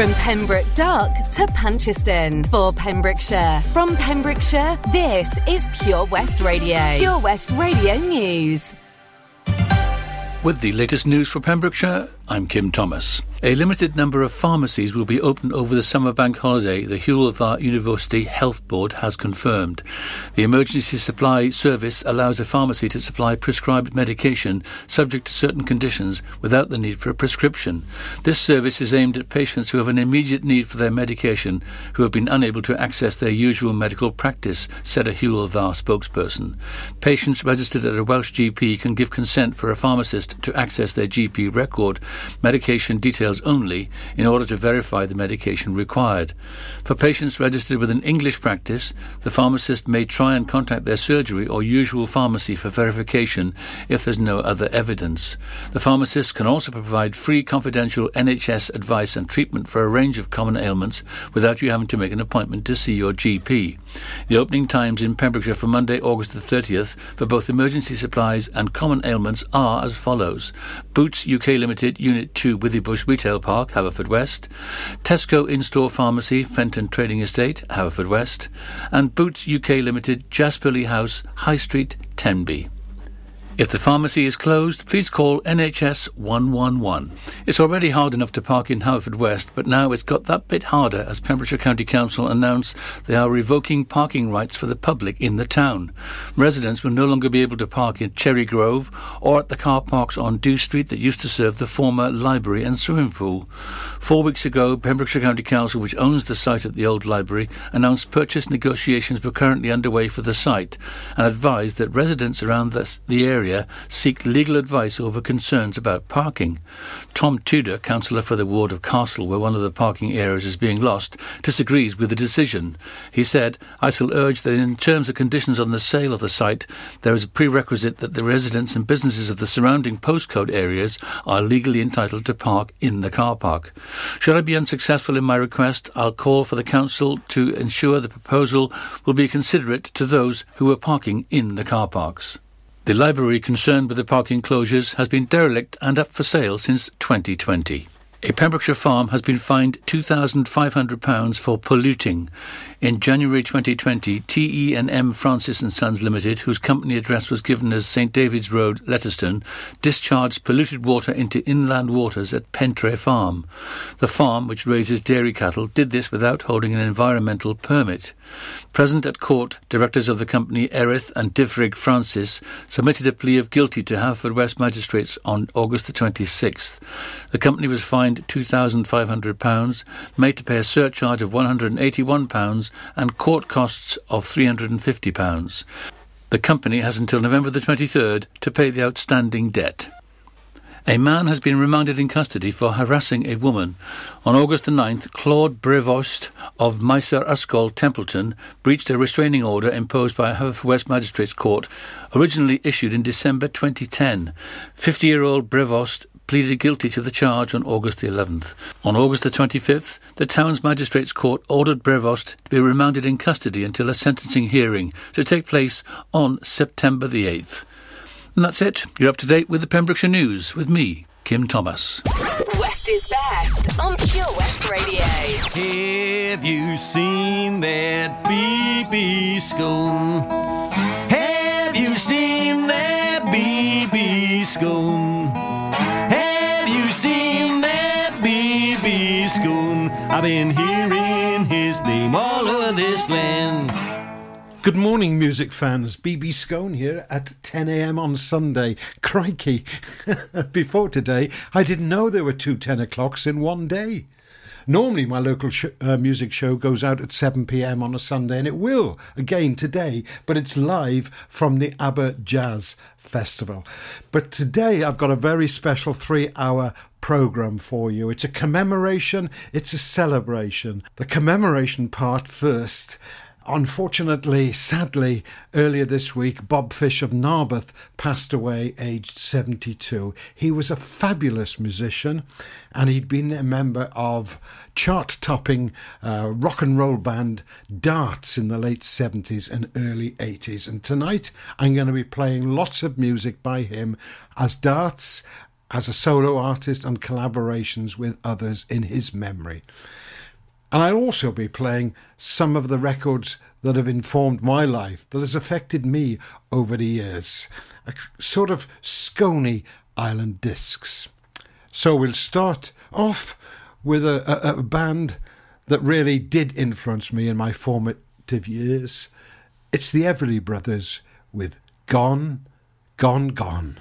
From Pembroke Dock to Puncheston for Pembrokeshire. From Pembrokeshire, this is Pure West Radio. Pure West Radio News. With the latest news for Pembrokeshire, I'm Kim Thomas. A limited number of pharmacies will be open over the summer bank holiday, the Dda University Health Board has confirmed. The emergency supply service allows a pharmacy to supply prescribed medication subject to certain conditions without the need for a prescription. This service is aimed at patients who have an immediate need for their medication who have been unable to access their usual medical practice, said a Dda spokesperson. Patients registered at a Welsh GP can give consent for a pharmacist to access their GP record medication details only in order to verify the medication required. For patients registered with an English practice, the pharmacist may try and contact their surgery or usual pharmacy for verification if there's no other evidence. The pharmacist can also provide free confidential NHS advice and treatment for a range of common ailments without you having to make an appointment to see your GP. The opening times in Pembrokeshire for Monday, August the 30th for both emergency supplies and common ailments are as follows. Boots UK Limited, Unit 2, Withybush Retail Park, Haverfordwest. Tesco In-Store Pharmacy, Fenton Trading Estate, Haverfordwest. And Boots UK Limited, Jasperley House, High Street, Tenby. If the pharmacy is closed, please call NHS 111. It's already hard enough to park in Haverfordwest, but now it's got that bit harder as Pembrokeshire County Council announced they are revoking parking rights for the public in the town. Residents will no longer be able to park in Cherry Grove or at the car parks on Dew Street that used to serve the former library and swimming pool. Four weeks ago, Pembrokeshire County Council, which owns the site at the old library, announced purchase negotiations were currently underway for the site and advised that residents around the area area seek legal advice over concerns about parking. Tom Tudor, councillor for the ward of Castle, where one of the parking areas is being lost, disagrees with the decision. He said, I shall urge that in terms of conditions on the sale of the site, there is a prerequisite that the residents and businesses of the surrounding postcode areas are legally entitled to park in the car park. Should I be unsuccessful in my request, I'll call for the council to ensure the proposal will be considerate to those who are parking in the car parks. The library concerned with the park enclosures has been derelict and up for sale since 2020. A Pembrokeshire farm has been fined £2,500 for polluting. In January 2020, TE&M Francis and Sons Limited, whose company address was given as St David's Road, Letterston, discharged polluted water into inland waters at Pentre Farm. The farm, which raises dairy cattle, did this without holding an environmental permit. Present at court, directors of the company Erith and Dyfrig Francis submitted a plea of guilty to Haverfordwest magistrates on August the 26th. The company was fined £2,500, made to pay a surcharge of £181 and court costs of £350. The company has until November the 23rd to pay the outstanding debt. A man has been remanded in custody for harassing a woman. On August the 9th, Claude Brevost of Maes yr Ysgol Templeton breached a restraining order imposed by a West Magistrates Court, originally issued in December 2010. 50-year-old Brevost pleaded guilty to the charge on August the 11th. On August the 25th, the town's magistrates court ordered Brevost to be remanded in custody until a sentencing hearing to take place on September the 8th. And that's it. You're up to date with the Pembrokeshire News with me, Kim Thomas. West is best on Pure West Radio. Have you seen that BB Skone? Have you seen that BB Skone? I've been hearing his name all over this land. Good morning, music fans. BB Skone here at 10 a.m. on Sunday. Crikey. Before today, I didn't know there were two 10 o'clocks in one day. Normally, my local sh- uh, music show goes out at 7 pm on a Sunday, and it will again today, but it's live from the Aberjazz Festival. But today, I've got a very special three hour program for you. It's a commemoration, it's a celebration. The commemoration part first. Unfortunately, sadly, earlier this week, Bob Fish of Narberth passed away aged 72. He was a fabulous musician and he'd been a member of chart topping uh, rock and roll band Darts in the late 70s and early 80s. And tonight I'm going to be playing lots of music by him as Darts as a solo artist and collaborations with others in his memory. And I'll also be playing some of the records that have informed my life, that has affected me over the years. A sort of Scony Island discs. So we'll start off with a, a, a band that really did influence me in my formative years. It's the Everly Brothers with Gone, Gone, Gone.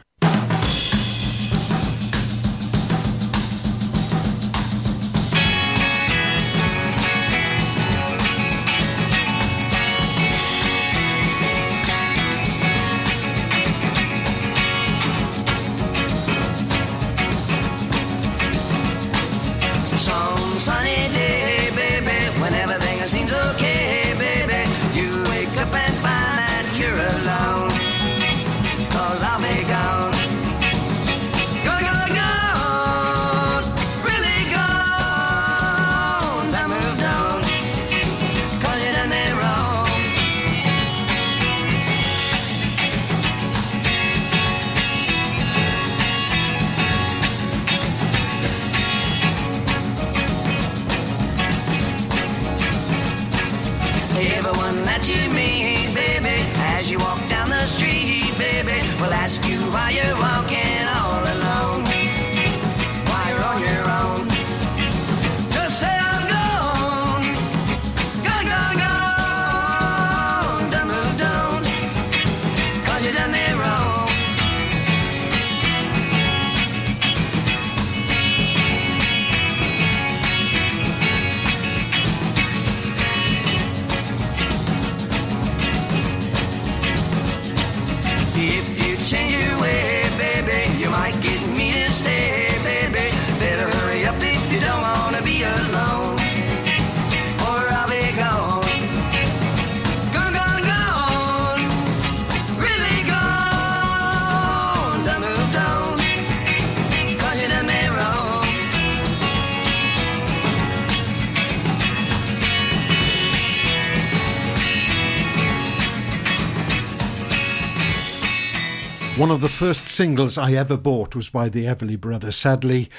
Singles I ever bought was by the Everly Brothers. Sadly,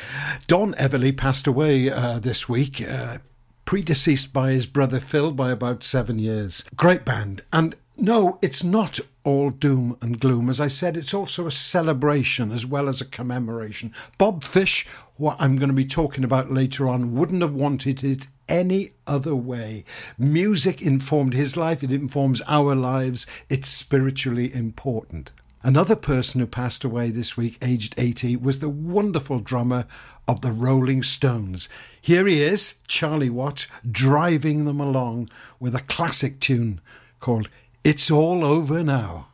Don Everly passed away uh, this week, uh, predeceased by his brother Phil by about seven years. Great band. And no, it's not all doom and gloom. As I said, it's also a celebration as well as a commemoration. Bob Fish, what I'm going to be talking about later on, wouldn't have wanted it any other way. Music informed his life, it informs our lives, it's spiritually important. Another person who passed away this week, aged 80, was the wonderful drummer of the Rolling Stones. Here he is, Charlie Watts, driving them along with a classic tune called It's All Over Now.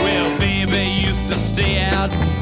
Well, baby used to stay out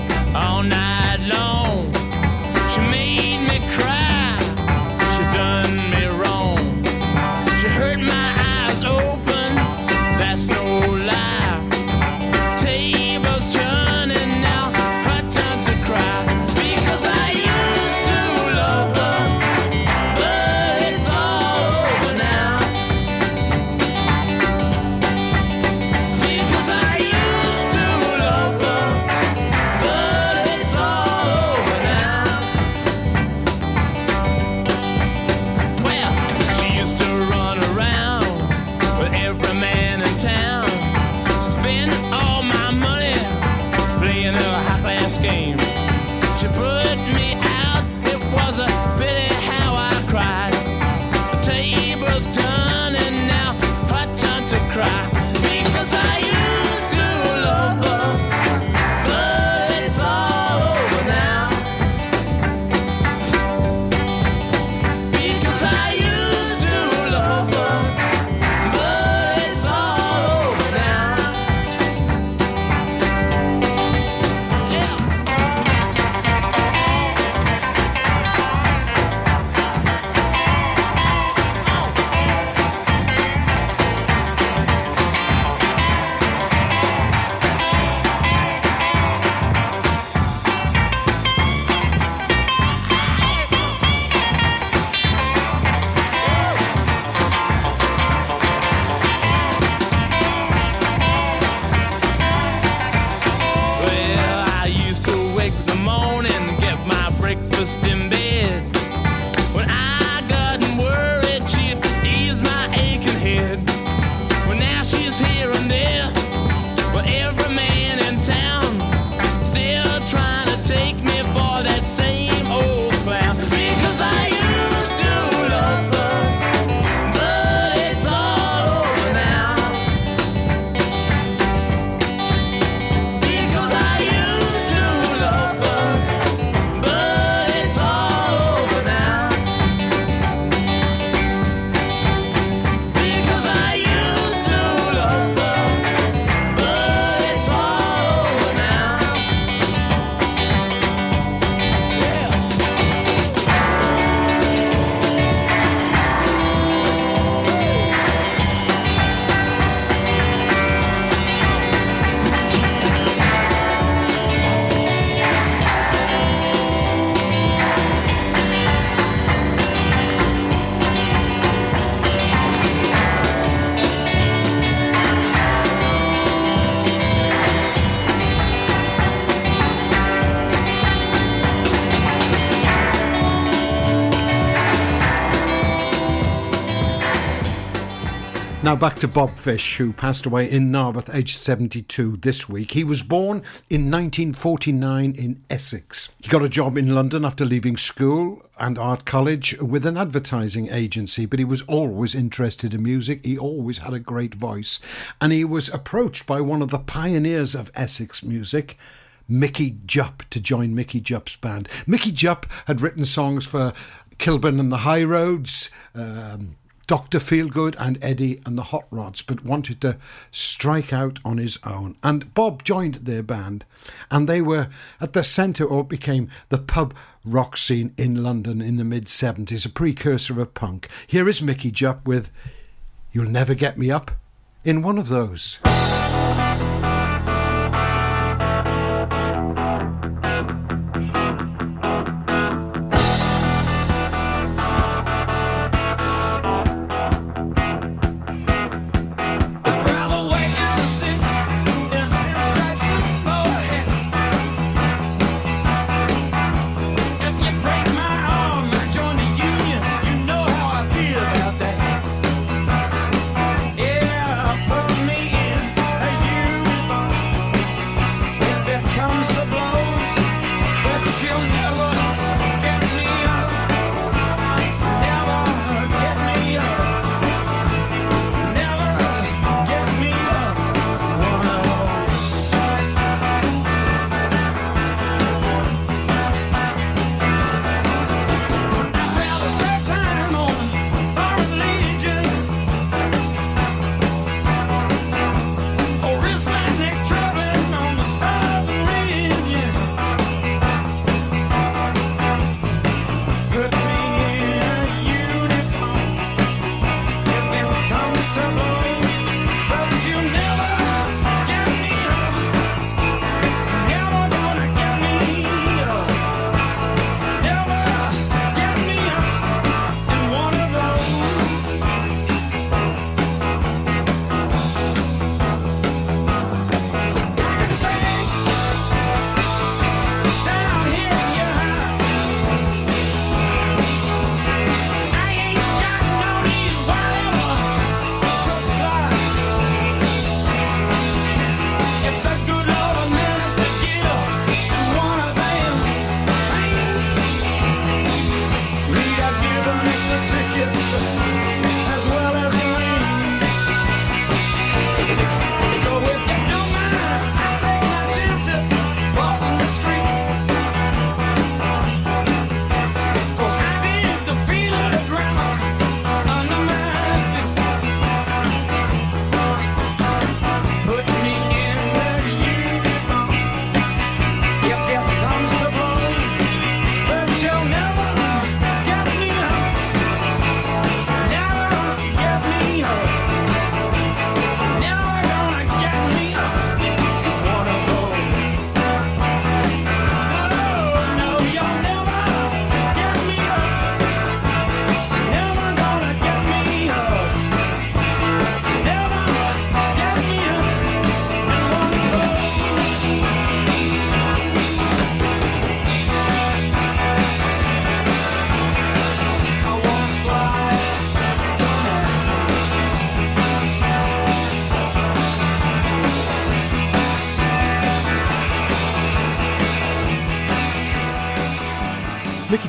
Now back to Bob Fish, who passed away in Narberth, aged 72 this week. He was born in 1949 in Essex. He got a job in London after leaving school and art college with an advertising agency, but he was always interested in music. He always had a great voice. And he was approached by one of the pioneers of Essex music, Mickey Jupp, to join Mickey Jupp's band. Mickey Jupp had written songs for Kilburn and the High Roads. Um, Dr. Feelgood and Eddie and the Hot Rods, but wanted to strike out on his own. And Bob joined their band, and they were at the centre, or became the pub rock scene in London in the mid 70s, a precursor of punk. Here is Mickey Jupp with You'll Never Get Me Up in one of those.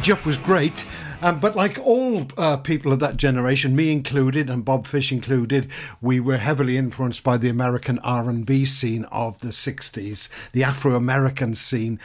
Jupp was great. Um, but like all uh, people of that generation, me included, and Bob Fish included, we were heavily influenced by the American R&B scene of the '60s, the Afro-American scene,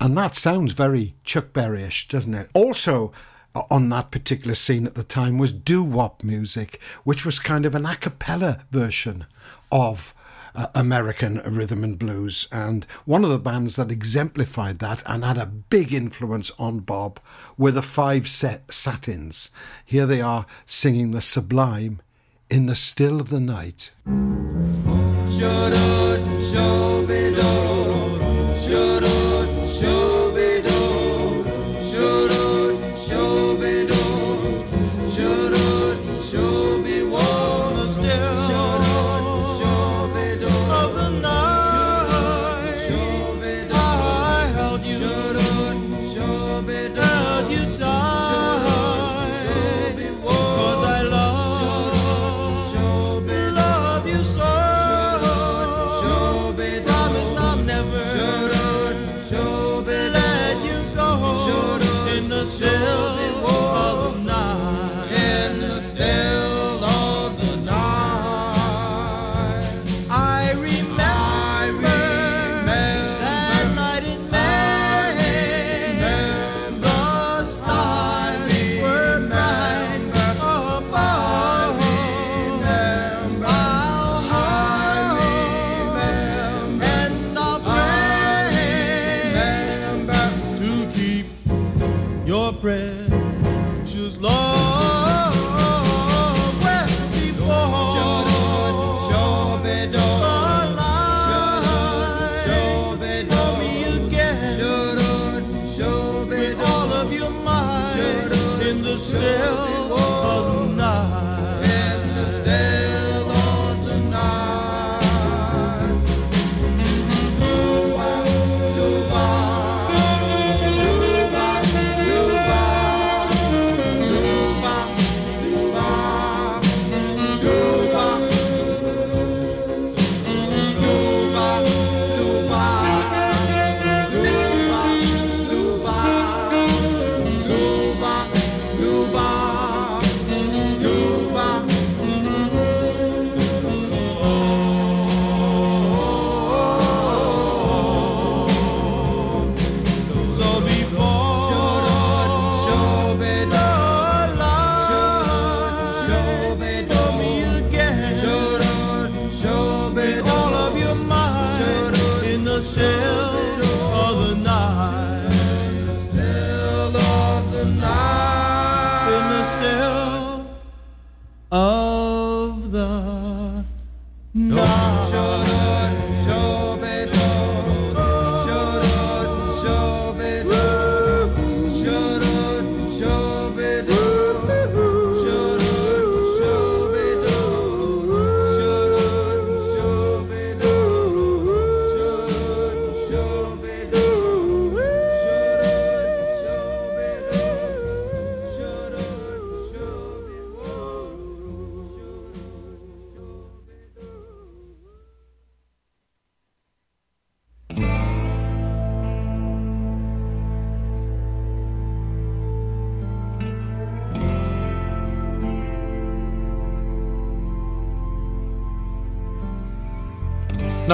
and that sounds very Chuck Berryish, doesn't it? Also. Uh, on that particular scene at the time was doo wop music, which was kind of an a cappella version of uh, American rhythm and blues. And one of the bands that exemplified that and had a big influence on Bob were the Five Set Satins. Here they are singing the sublime in the still of the night.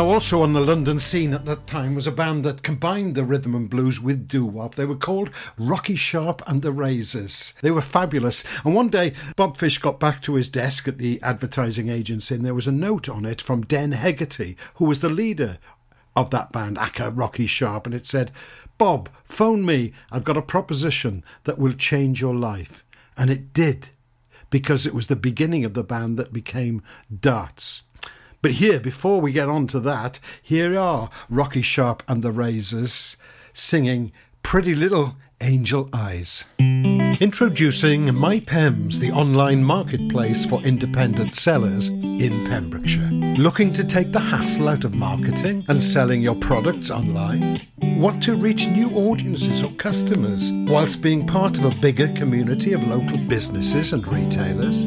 Now, also on the London scene at that time was a band that combined the rhythm and blues with doo wop. They were called Rocky Sharp and the Razors. They were fabulous. And one day, Bob Fish got back to his desk at the advertising agency, and there was a note on it from Den Hegarty, who was the leader of that band, Aka Rocky Sharp, and it said, Bob, phone me. I've got a proposition that will change your life. And it did, because it was the beginning of the band that became Darts. But here, before we get on to that, here are Rocky Sharp and the Razors singing Pretty Little Angel Eyes. Introducing My Pems, the online marketplace for independent sellers in Pembrokeshire. Looking to take the hassle out of marketing and selling your products online? Want to reach new audiences or customers whilst being part of a bigger community of local businesses and retailers?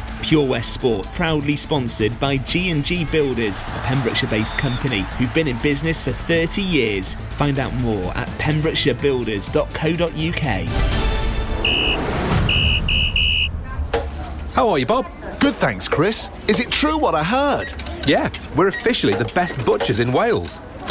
Pure West Sport, proudly sponsored by G&G Builders, a Pembrokeshire-based company who've been in business for 30 years. Find out more at pembrokeshirebuilders.co.uk. How are you, Bob? Good, thanks, Chris. Is it true what I heard? Yeah, we're officially the best butchers in Wales.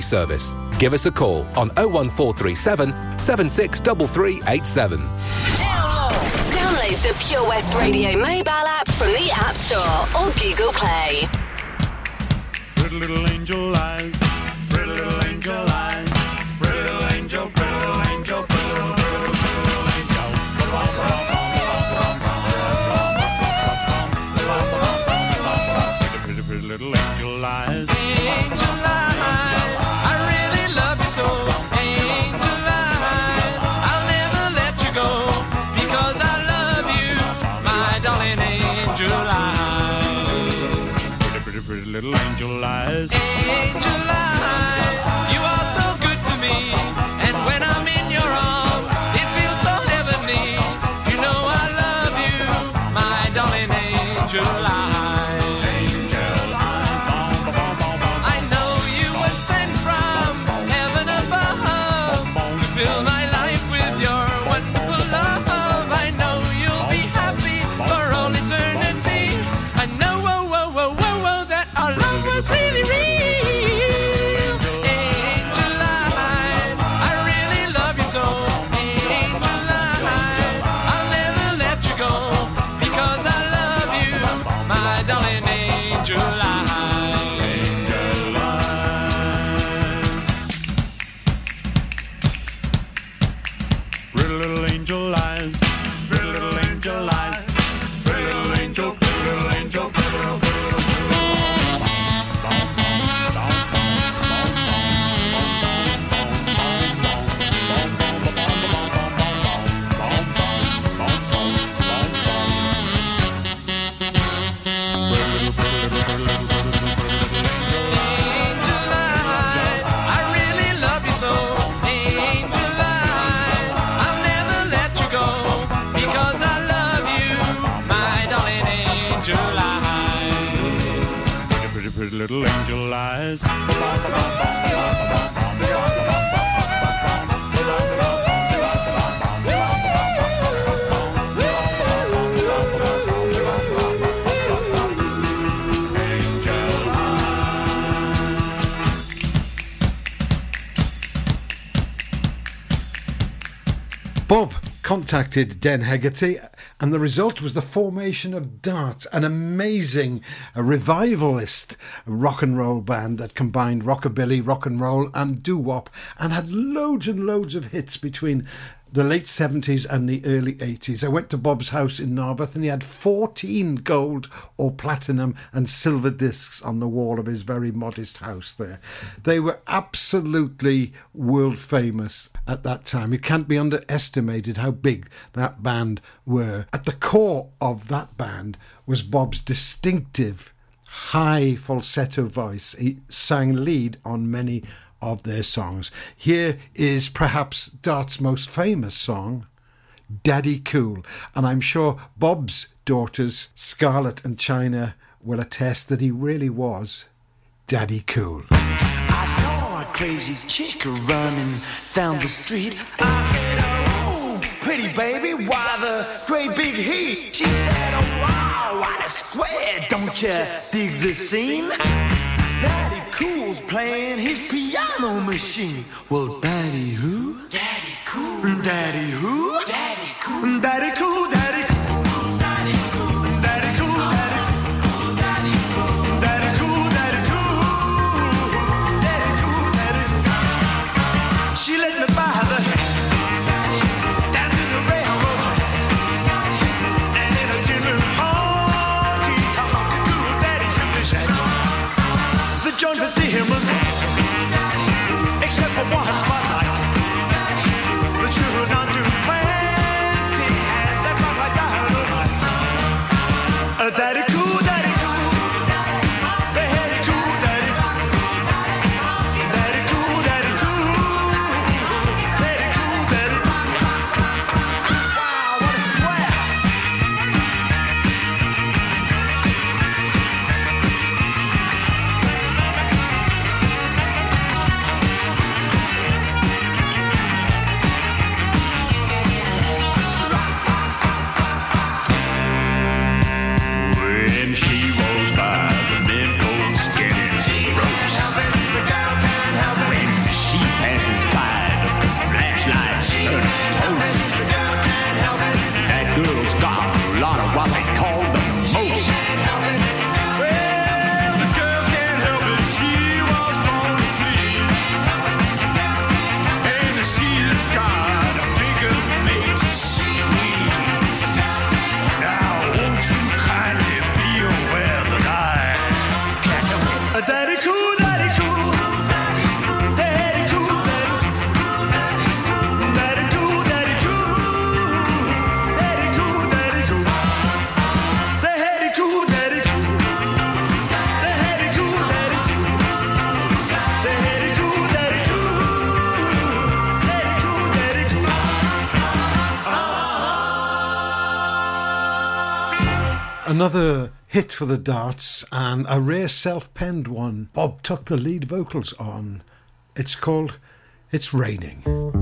service. Give us a call on 01437 763387. Download the Pure West Radio mobile app from the App Store or Google Play. Pretty little angel eyes, contacted Den Hegarty, and the result was the formation of Darts, an amazing uh, revivalist rock and roll band that combined rockabilly, rock and roll, and doo wop, and had loads and loads of hits between the late 70s and the early 80s. I went to Bob's house in Narberth and he had 14 gold or platinum and silver discs on the wall of his very modest house there. They were absolutely world famous at that time. It can't be underestimated how big that band were. At the core of that band was Bob's distinctive high falsetto voice. He sang lead on many of their songs. Here is perhaps Dart's most famous song, Daddy Cool. And I'm sure Bob's daughters, Scarlett and China, will attest that he really was Daddy Cool. I saw a crazy chick running down the street. I said, Oh, pretty baby, why the great big heat? She said, Oh, wow, what a square. Don't you dig the scene? Daddy Cool's playing his piano machine. Well, Daddy who? Daddy Cool. Daddy who? Daddy Cool. Daddy Cool. Another hit for the Darts and a rare self penned one. Bob took the lead vocals on. It's called It's Raining.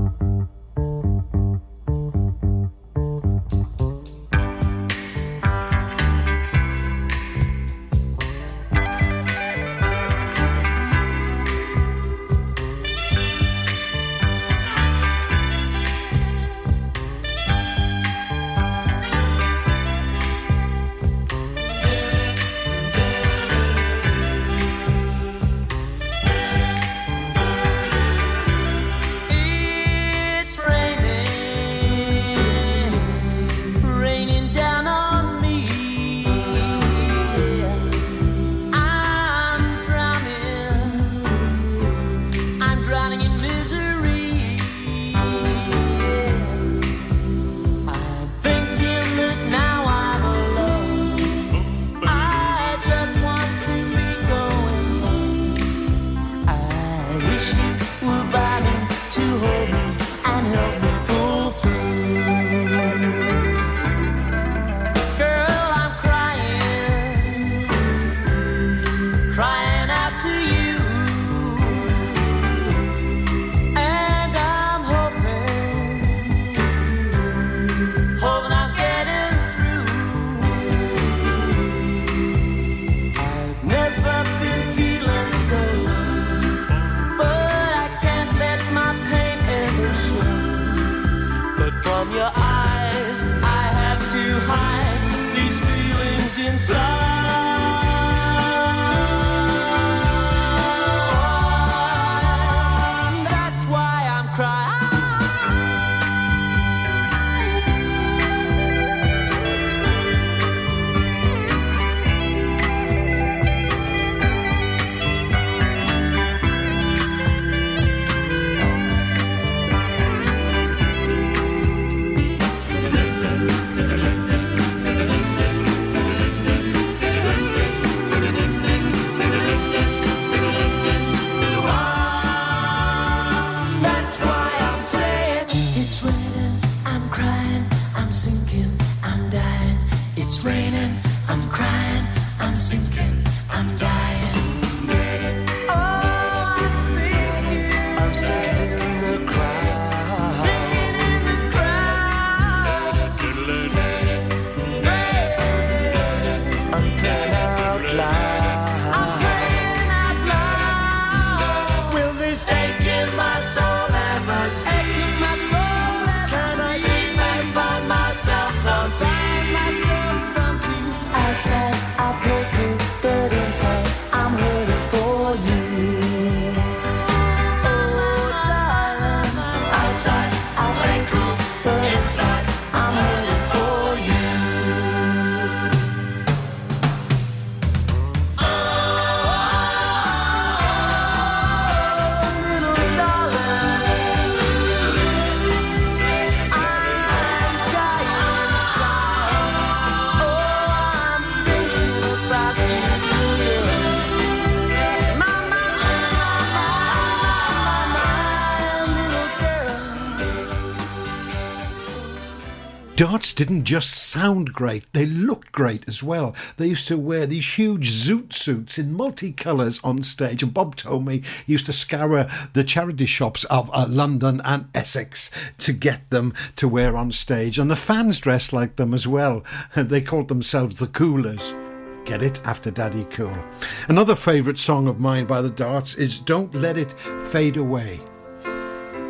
Didn't just sound great, they looked great as well. They used to wear these huge zoot suits in multicolours on stage, and Bob told me he used to scour the charity shops of uh, London and Essex to get them to wear on stage. And the fans dressed like them as well. They called themselves the Coolers. Get it? After Daddy Cool. Another favourite song of mine by the Darts is Don't Let It Fade Away.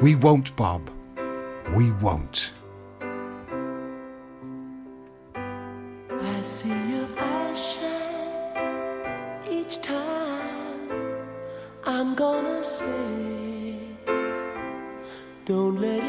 We won't, Bob. We won't. I'm gonna say, don't let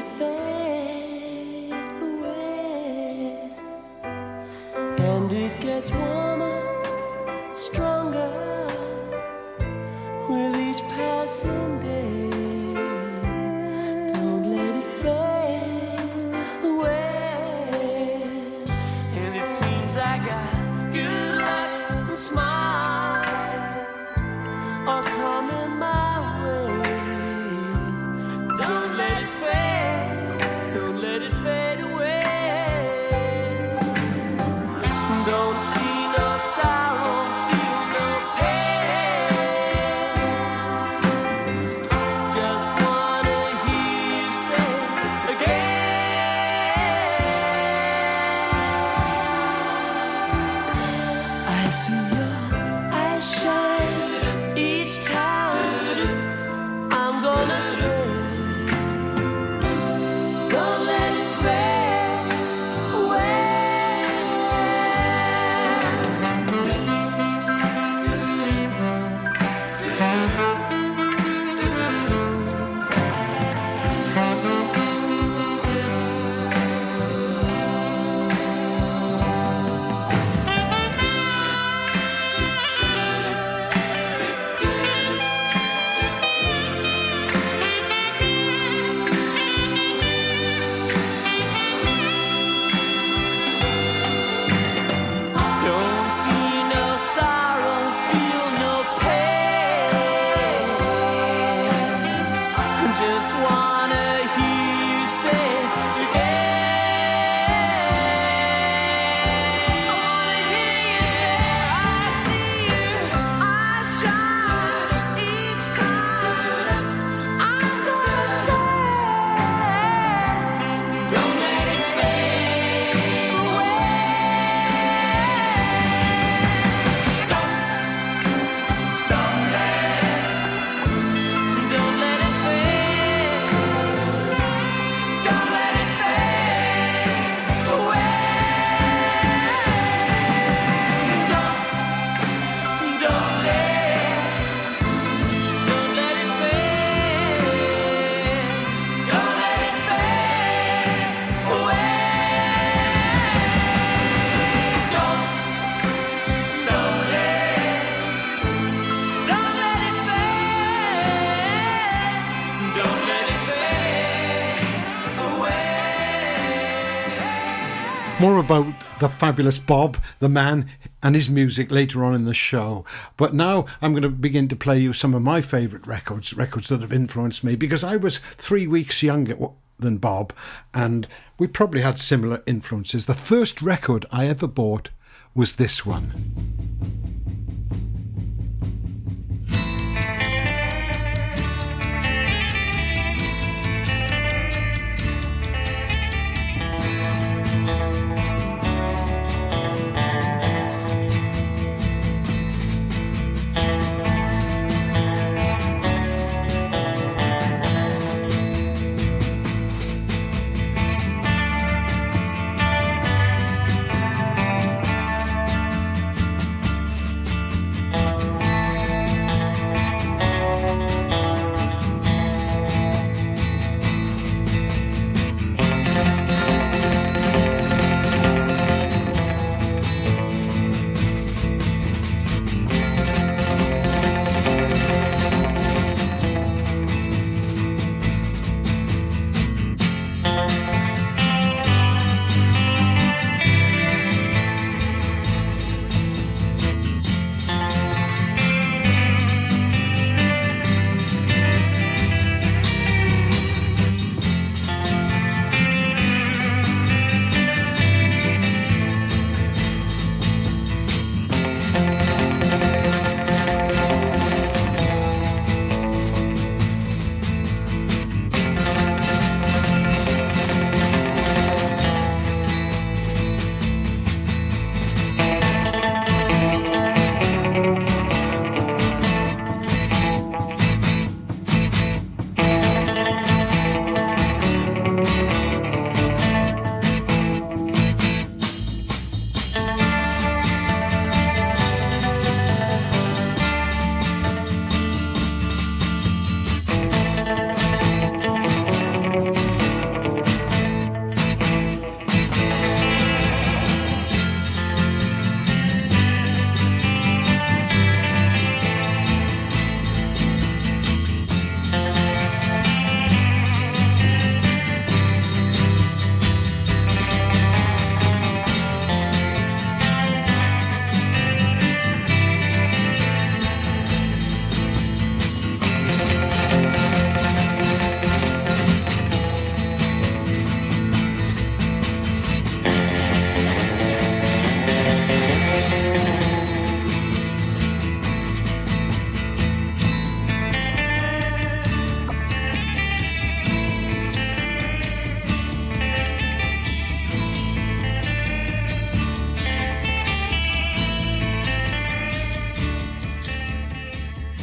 More about the fabulous Bob, the man, and his music later on in the show. But now I'm going to begin to play you some of my favourite records, records that have influenced me, because I was three weeks younger than Bob, and we probably had similar influences. The first record I ever bought was this one.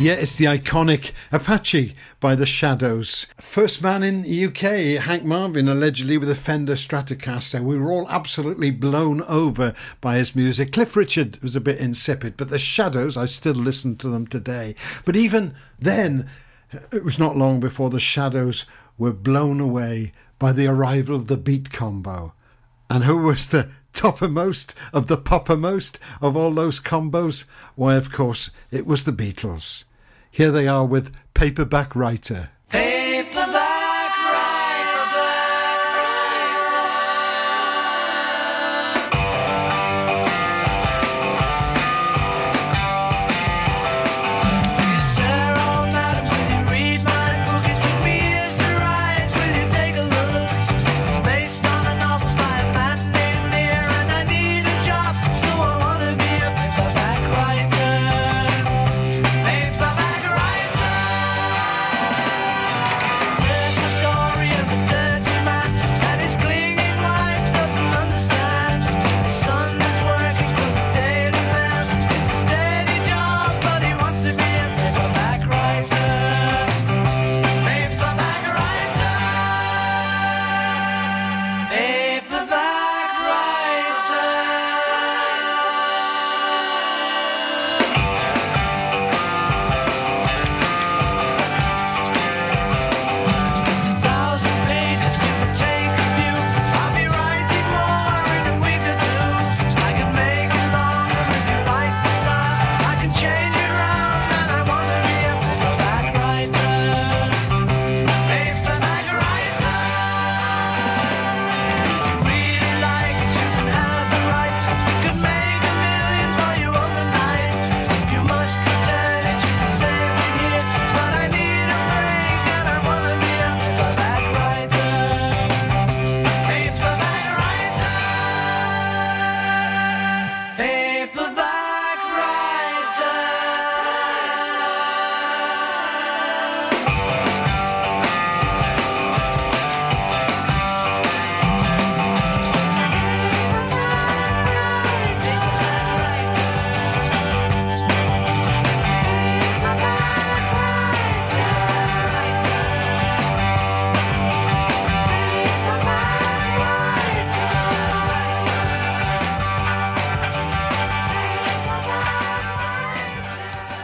Yeah, it's the iconic Apache by the Shadows. First man in the UK, Hank Marvin, allegedly with a Fender Stratocaster. We were all absolutely blown over by his music. Cliff Richard was a bit insipid, but the Shadows, I still listen to them today. But even then, it was not long before the Shadows were blown away by the arrival of the beat combo. And who was the toppermost of the poppermost of all those combos? Why, of course, it was the Beatles. Here they are with Paperback Writer.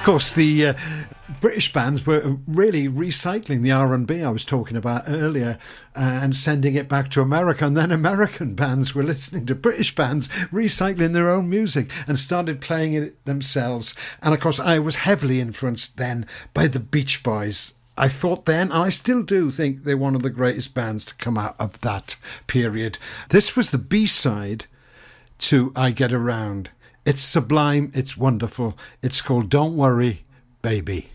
Course, the uh, British bands were really recycling the R&B I was talking about earlier uh, and sending it back to America and then American bands were listening to British bands recycling their own music and started playing it themselves and of course I was heavily influenced then by the Beach Boys I thought then, and I still do think they're one of the greatest bands to come out of that period. This was the B side to I Get Around. It's sublime, it's wonderful. It's called Don't Worry, Baby.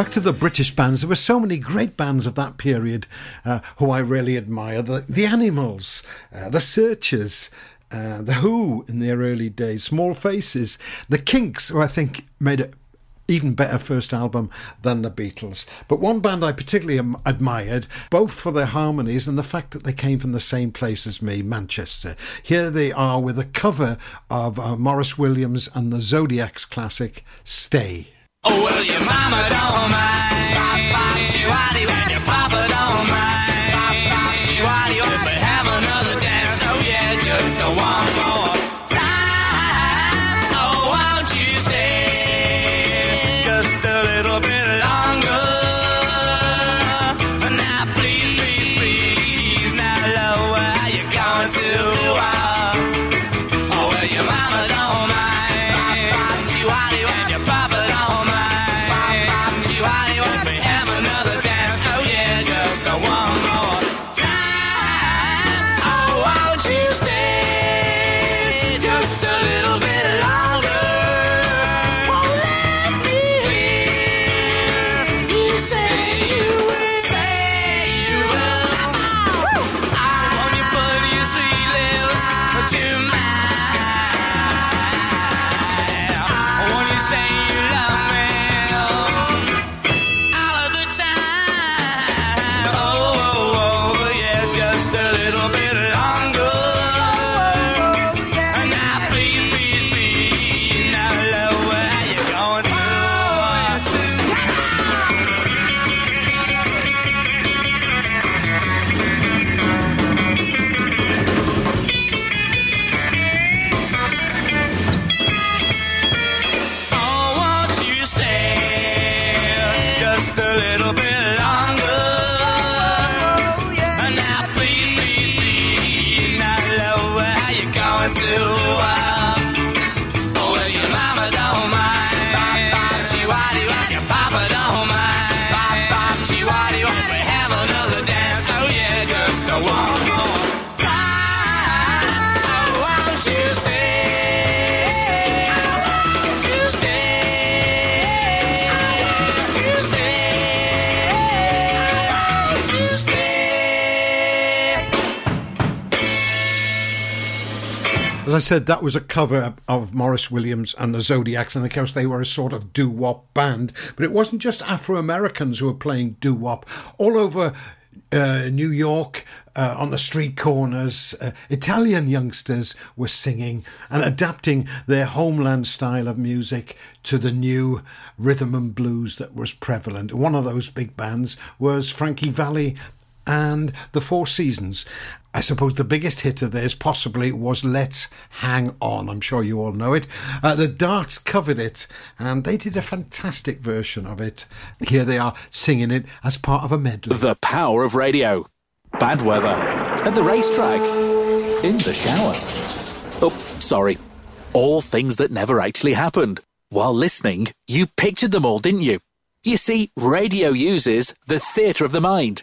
Back to the British bands. There were so many great bands of that period uh, who I really admire. The, the Animals, uh, the Searchers, uh, the Who in their early days, Small Faces, the Kinks, who I think made an even better first album than the Beatles. But one band I particularly am- admired, both for their harmonies and the fact that they came from the same place as me, Manchester. Here they are with a cover of uh, Maurice Williams and the Zodiacs classic, Stay. Oh, well, your mama don't mind. Pop, chihuahua, papa I said, that was a cover of Maurice Williams and the Zodiacs, and of course they were a sort of doo wop band. But it wasn't just Afro Americans who were playing doo wop. All over uh, New York, uh, on the street corners, uh, Italian youngsters were singing and adapting their homeland style of music to the new rhythm and blues that was prevalent. One of those big bands was Frankie Valli and the Four Seasons. I suppose the biggest hit of theirs possibly was Let's Hang On. I'm sure you all know it. Uh, the Darts covered it and they did a fantastic version of it. Here they are singing it as part of a medley. The power of radio. Bad weather. At the racetrack. In the shower. Oh, sorry. All things that never actually happened. While listening, you pictured them all, didn't you? You see, radio uses the theatre of the mind.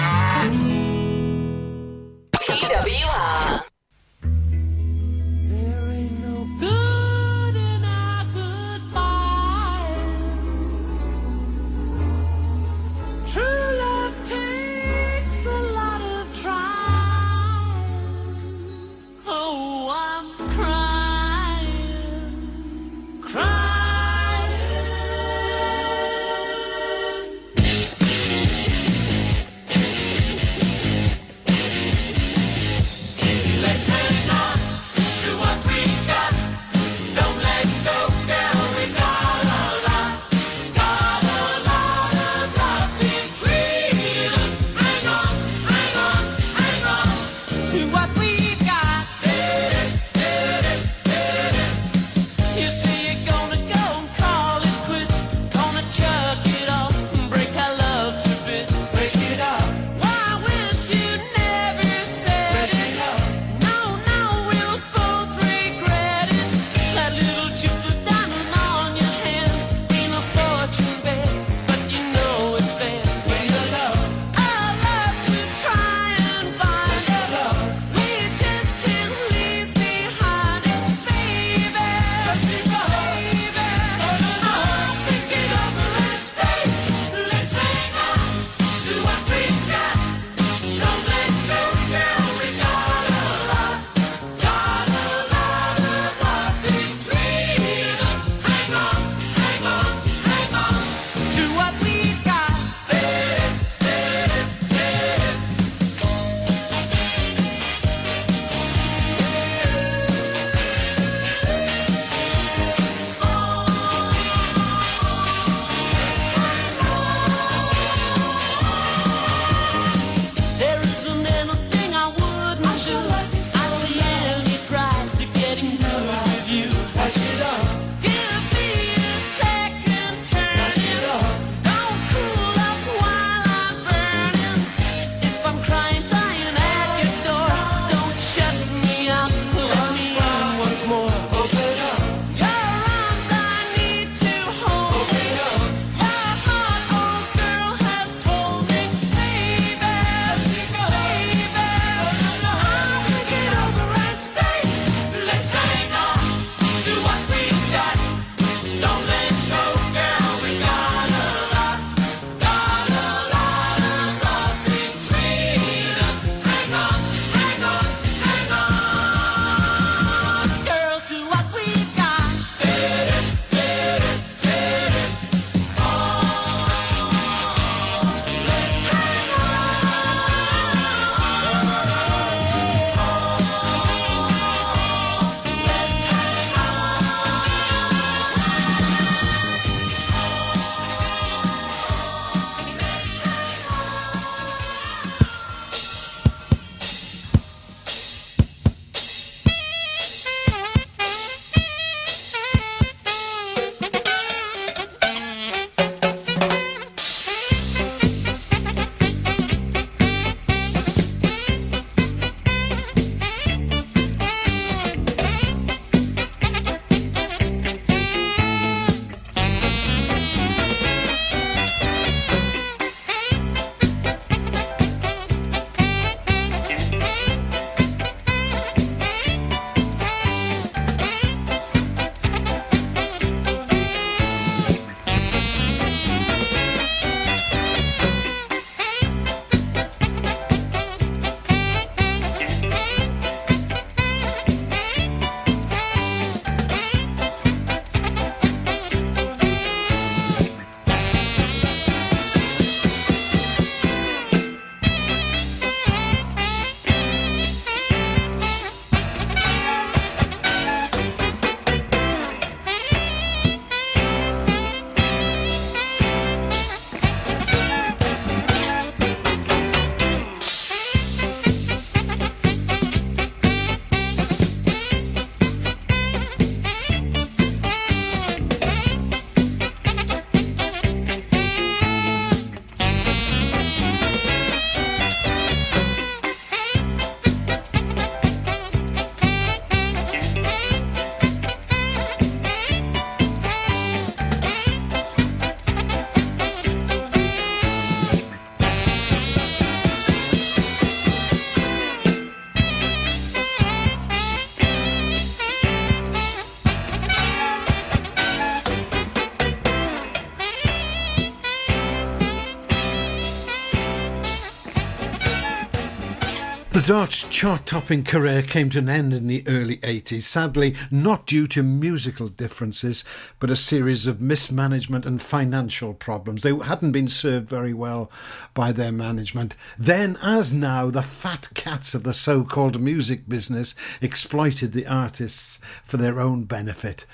The Darts chart topping career came to an end in the early 80s, sadly, not due to musical differences, but a series of mismanagement and financial problems. They hadn't been served very well by their management. Then, as now, the fat cats of the so called music business exploited the artists for their own benefit.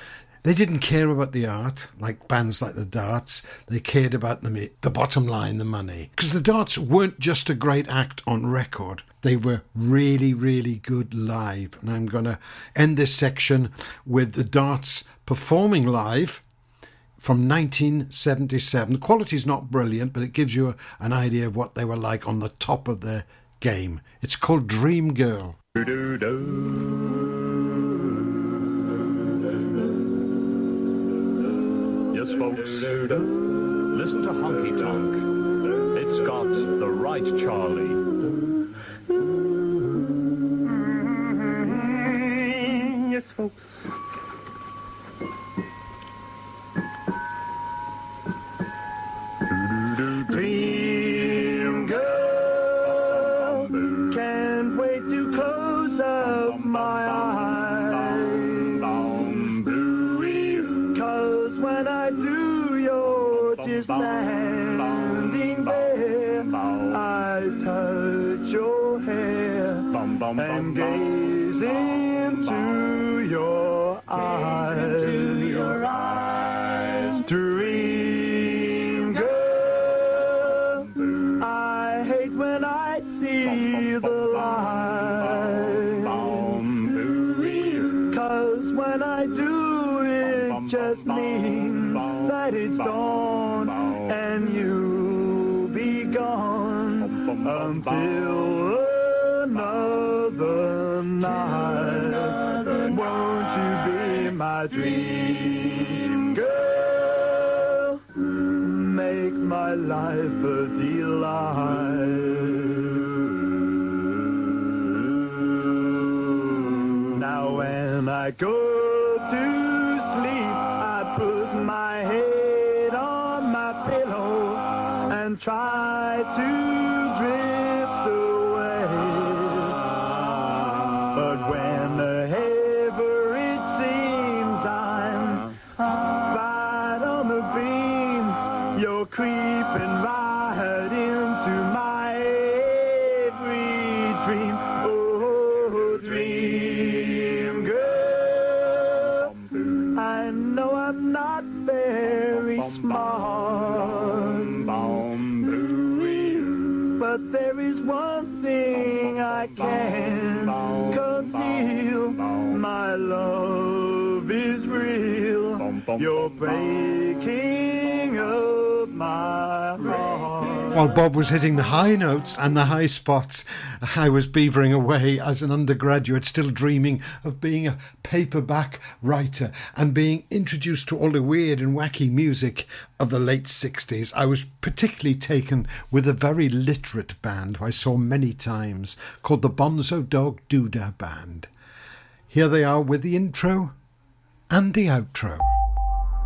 They didn't care about the art, like bands like the Darts. They cared about the, the bottom line, the money. Because the Darts weren't just a great act on record, they were really, really good live. And I'm going to end this section with the Darts performing live from 1977. The quality's not brilliant, but it gives you an idea of what they were like on the top of their game. It's called Dream Girl. Yes, folks. Listen to Honky Tonk. It's got the right Charlie. Yes, folks. Dream the light. Cause when I do, it just means that it's dawn and you'll be gone until another night. Won't you be my dream girl? Make my life a delight. Try to While Bob was hitting the high notes and the high spots, I was beavering away as an undergraduate, still dreaming of being a paperback writer and being introduced to all the weird and wacky music of the late 60s. I was particularly taken with a very literate band who I saw many times called the Bonzo Dog Doodah Band. Here they are with the intro and the outro.